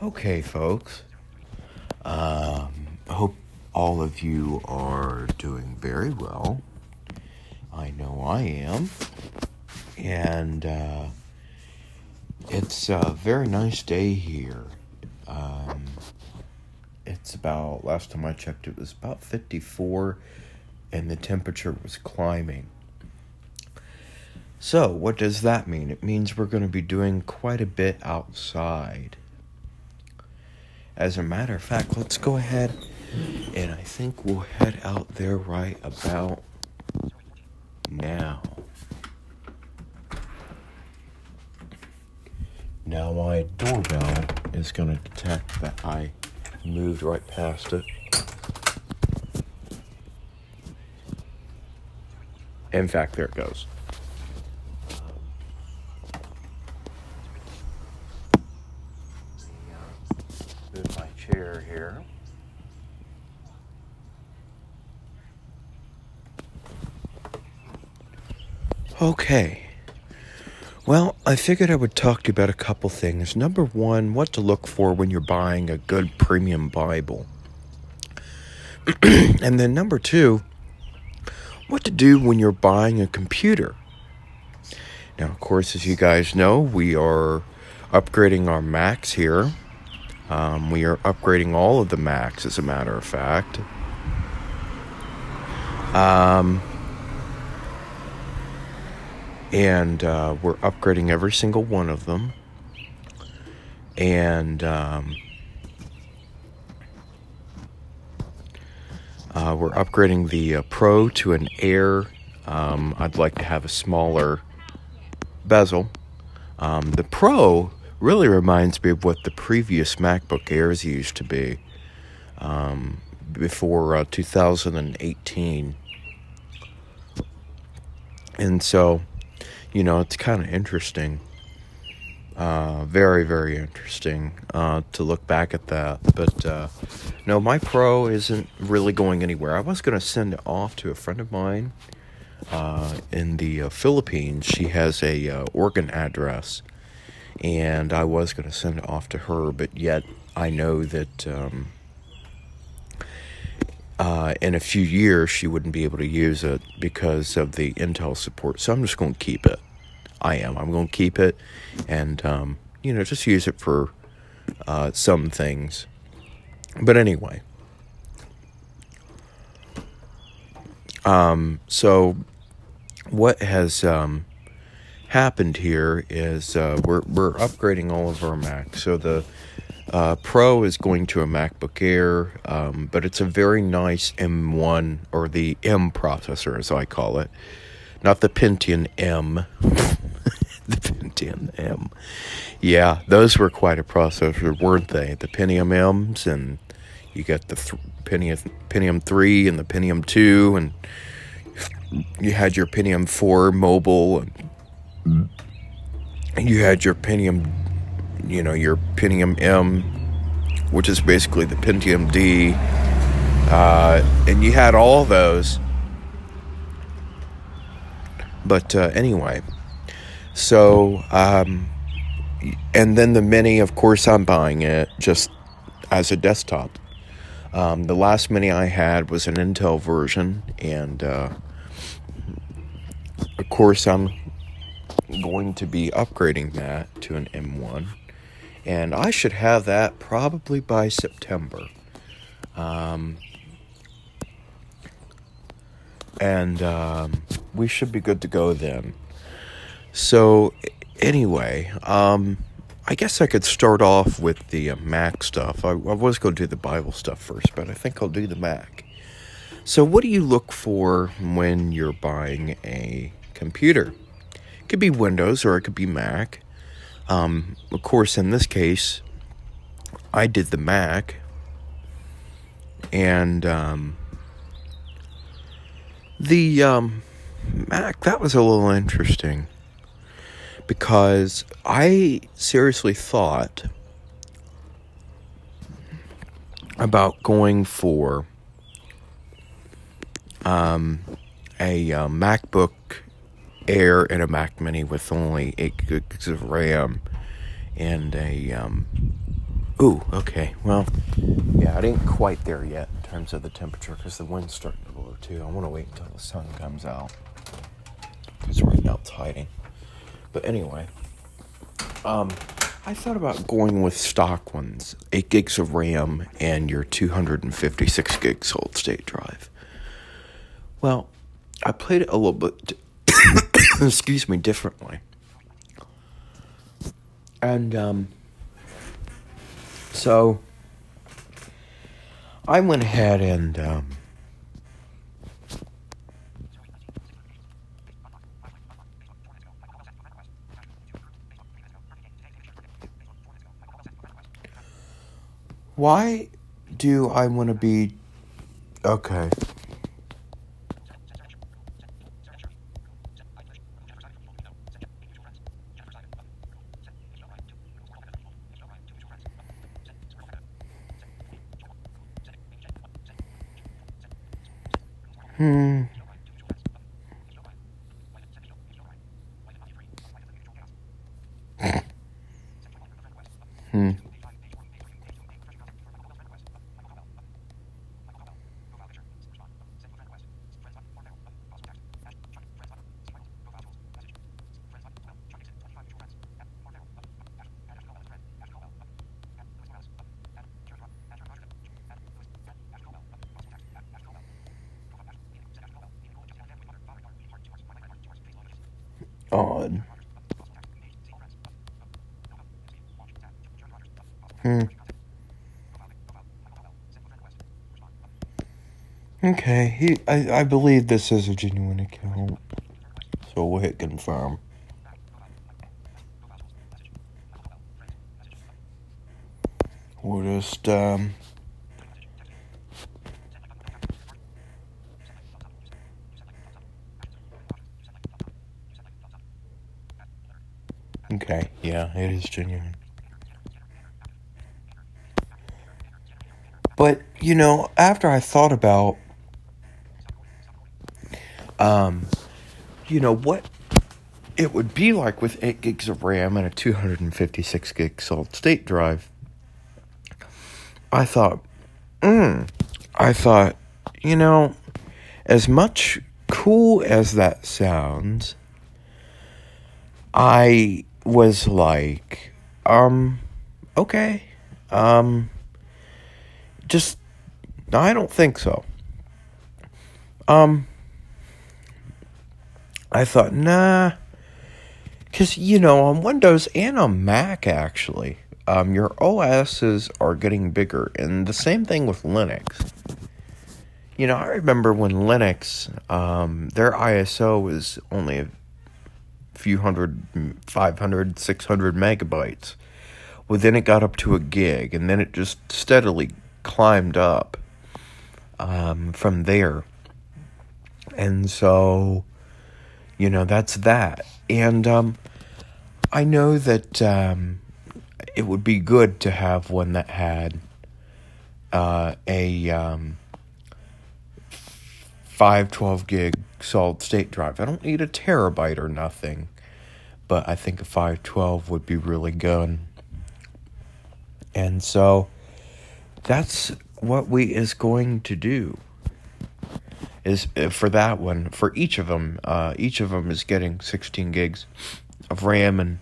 Okay, folks. Um, I hope all of you are doing very well. I know I am. And uh, it's a very nice day here. Um, it's about, last time I checked, it was about 54, and the temperature was climbing. So, what does that mean? It means we're going to be doing quite a bit outside. As a matter of fact, let's go ahead and I think we'll head out there right about now. Now, my doorbell is going to detect that I moved right past it. In fact, there it goes. Move my chair here. Okay. Well, I figured I would talk to you about a couple things. Number one, what to look for when you're buying a good premium Bible. and then number two, what to do when you're buying a computer. Now, of course, as you guys know, we are upgrading our Macs here. Um, we are upgrading all of the Macs, as a matter of fact. Um, and uh, we're upgrading every single one of them. And um, uh, we're upgrading the uh, Pro to an Air. Um, I'd like to have a smaller bezel. Um, the Pro really reminds me of what the previous MacBook Airs used to be um, before uh, 2018. And so you know, it's kind of interesting. Uh, very, very interesting uh, to look back at that. But uh, no, my Pro isn't really going anywhere. I was going to send it off to a friend of mine uh, in the uh, Philippines. She has a uh, Oregon address, and I was going to send it off to her. But yet, I know that. Um, uh, in a few years, she wouldn't be able to use it because of the Intel support. So I'm just going to keep it. I am. I'm going to keep it and, um, you know, just use it for uh, some things. But anyway. Um, so what has um, happened here is uh, we're, we're upgrading all of our Macs. So the uh, Pro is going to a MacBook Air, um, but it's a very nice M1 or the M processor, as I call it, not the Pentium M. the Pentium M. Yeah, those were quite a processor, weren't they? The Pentium M's, and you got the th- Pentium Pentium three and the Pentium two, and you had your Pentium four mobile, and you had your Pentium you know, your Pentium M, which is basically the Pentium D, uh, and you had all those. But uh, anyway, so, um, and then the Mini, of course, I'm buying it just as a desktop. Um, the last Mini I had was an Intel version, and uh, of course, I'm going to be upgrading that to an M1 and I should have that probably by September. Um, and um, we should be good to go then. So, anyway, um, I guess I could start off with the uh, Mac stuff. I, I was going to do the Bible stuff first, but I think I'll do the Mac. So, what do you look for when you're buying a computer? It could be Windows or it could be Mac. Um, of course, in this case, I did the Mac, and um, the um, Mac that was a little interesting because I seriously thought about going for um, a uh, MacBook Air and a Mac Mini with only 8 gigs of RAM and a um, Ooh, okay. Well, yeah, I didn't quite there yet in terms of the temperature because the wind's starting to blow too. I want to wait until the sun comes out because right now it's hiding. But anyway, um, I thought about going with stock ones, eight gigs of RAM and your 256 gig solid state drive. Well, I played it a little bit, excuse me, differently. And, um, so I went ahead and, um, why do I want to be okay? Hmm. On. Hmm. Okay, he, I, I believe this is a genuine account. So we'll hit confirm. We'll just, um, Okay, yeah, it is genuine. But, you know, after I thought about, um, you know, what it would be like with 8 gigs of RAM and a 256 gig solid state drive, I thought, hmm, I thought, you know, as much cool as that sounds, I was like, um, okay, um, just, I don't think so. Um, I thought, nah, because, you know, on Windows and on Mac, actually, um, your OSs are getting bigger, and the same thing with Linux. You know, I remember when Linux, um, their ISO was only few hundred, 500, 600 megabytes. Well, then it got up to a gig, and then it just steadily climbed up um, from there. And so, you know, that's that. And um, I know that um, it would be good to have one that had uh, a um, 512 gig solid state drive. I don't need a terabyte or nothing but I think a 512 would be really good. And so that's what we is going to do. Is uh, for that one for each of them. Uh, each of them is getting 16 gigs of RAM and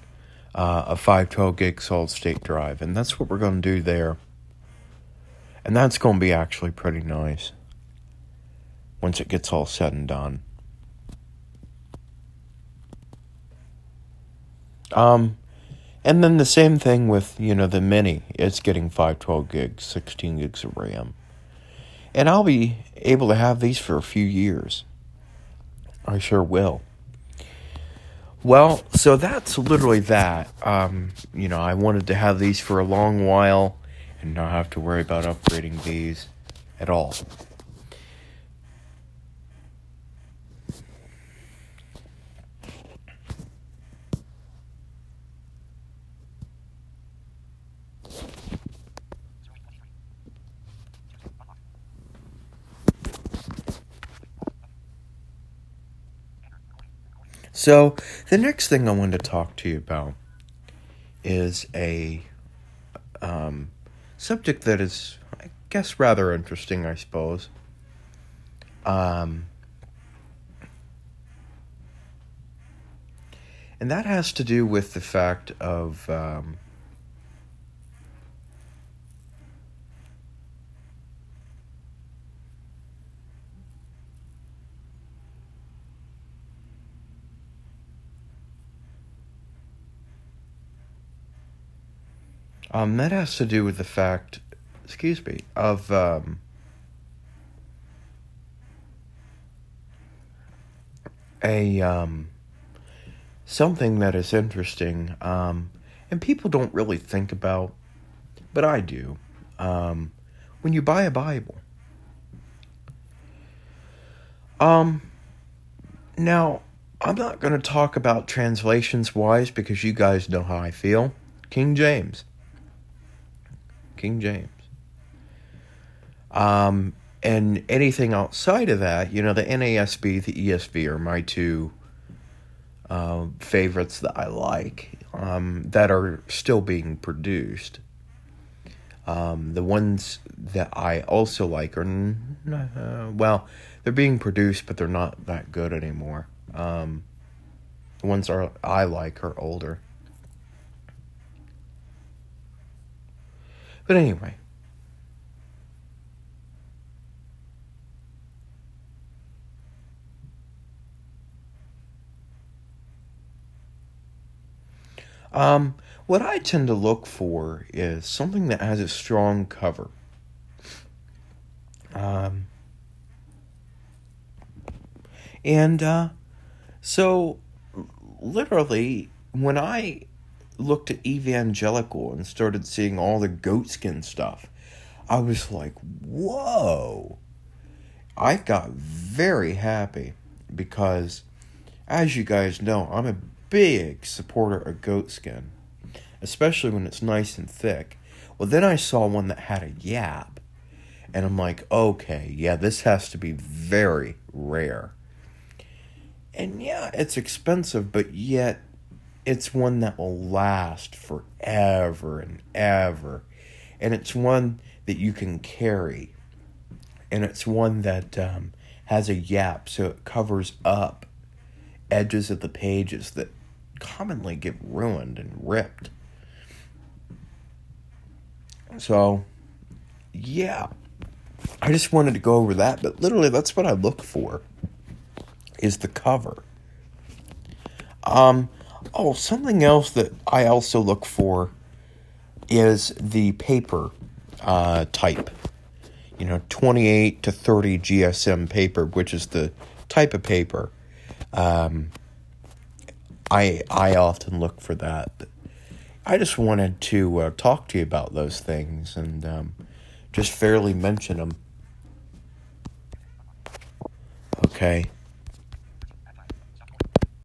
uh, a 512 gig solid state drive, and that's what we're going to do there. And that's going to be actually pretty nice once it gets all said and done. Um, and then the same thing with, you know, the Mini. It's getting 512 gigs, 16 gigs of RAM. And I'll be able to have these for a few years. I sure will. Well, so that's literally that. Um, you know, I wanted to have these for a long while and not have to worry about upgrading these at all. So, the next thing I wanted to talk to you about is a um, subject that is, I guess, rather interesting, I suppose. Um, and that has to do with the fact of. Um, Um, that has to do with the fact, excuse me, of um, a um, something that is interesting, um, and people don't really think about, but I do. Um, when you buy a Bible, um, now I'm not going to talk about translations wise because you guys know how I feel. King James. King James. Um, and anything outside of that, you know, the NASB, the ESV are my two uh, favorites that I like um, that are still being produced. Um, the ones that I also like are, uh, well, they're being produced, but they're not that good anymore. Um, the ones are I like are older. But anyway. Um, what I tend to look for is something that has a strong cover. Um, and uh, so, literally, when I looked at evangelical and started seeing all the goatskin stuff, I was like, whoa. I got very happy because, as you guys know, I'm a big supporter of goatskin, especially when it's nice and thick. Well, then I saw one that had a yap, and I'm like, okay, yeah, this has to be very rare. And yeah, it's expensive, but yet it's one that will last forever and ever. And it's one that you can carry. And it's one that um, has a yap, so it covers up edges of the pages that commonly get ruined and ripped. So, yeah, I just wanted to go over that, but literally that's what I look for is the cover. Um, Oh, something else that I also look for is the paper uh, type. You know, 28 to 30 GSM paper, which is the type of paper. Um, I I often look for that. I just wanted to uh, talk to you about those things and um, just fairly mention them. Okay.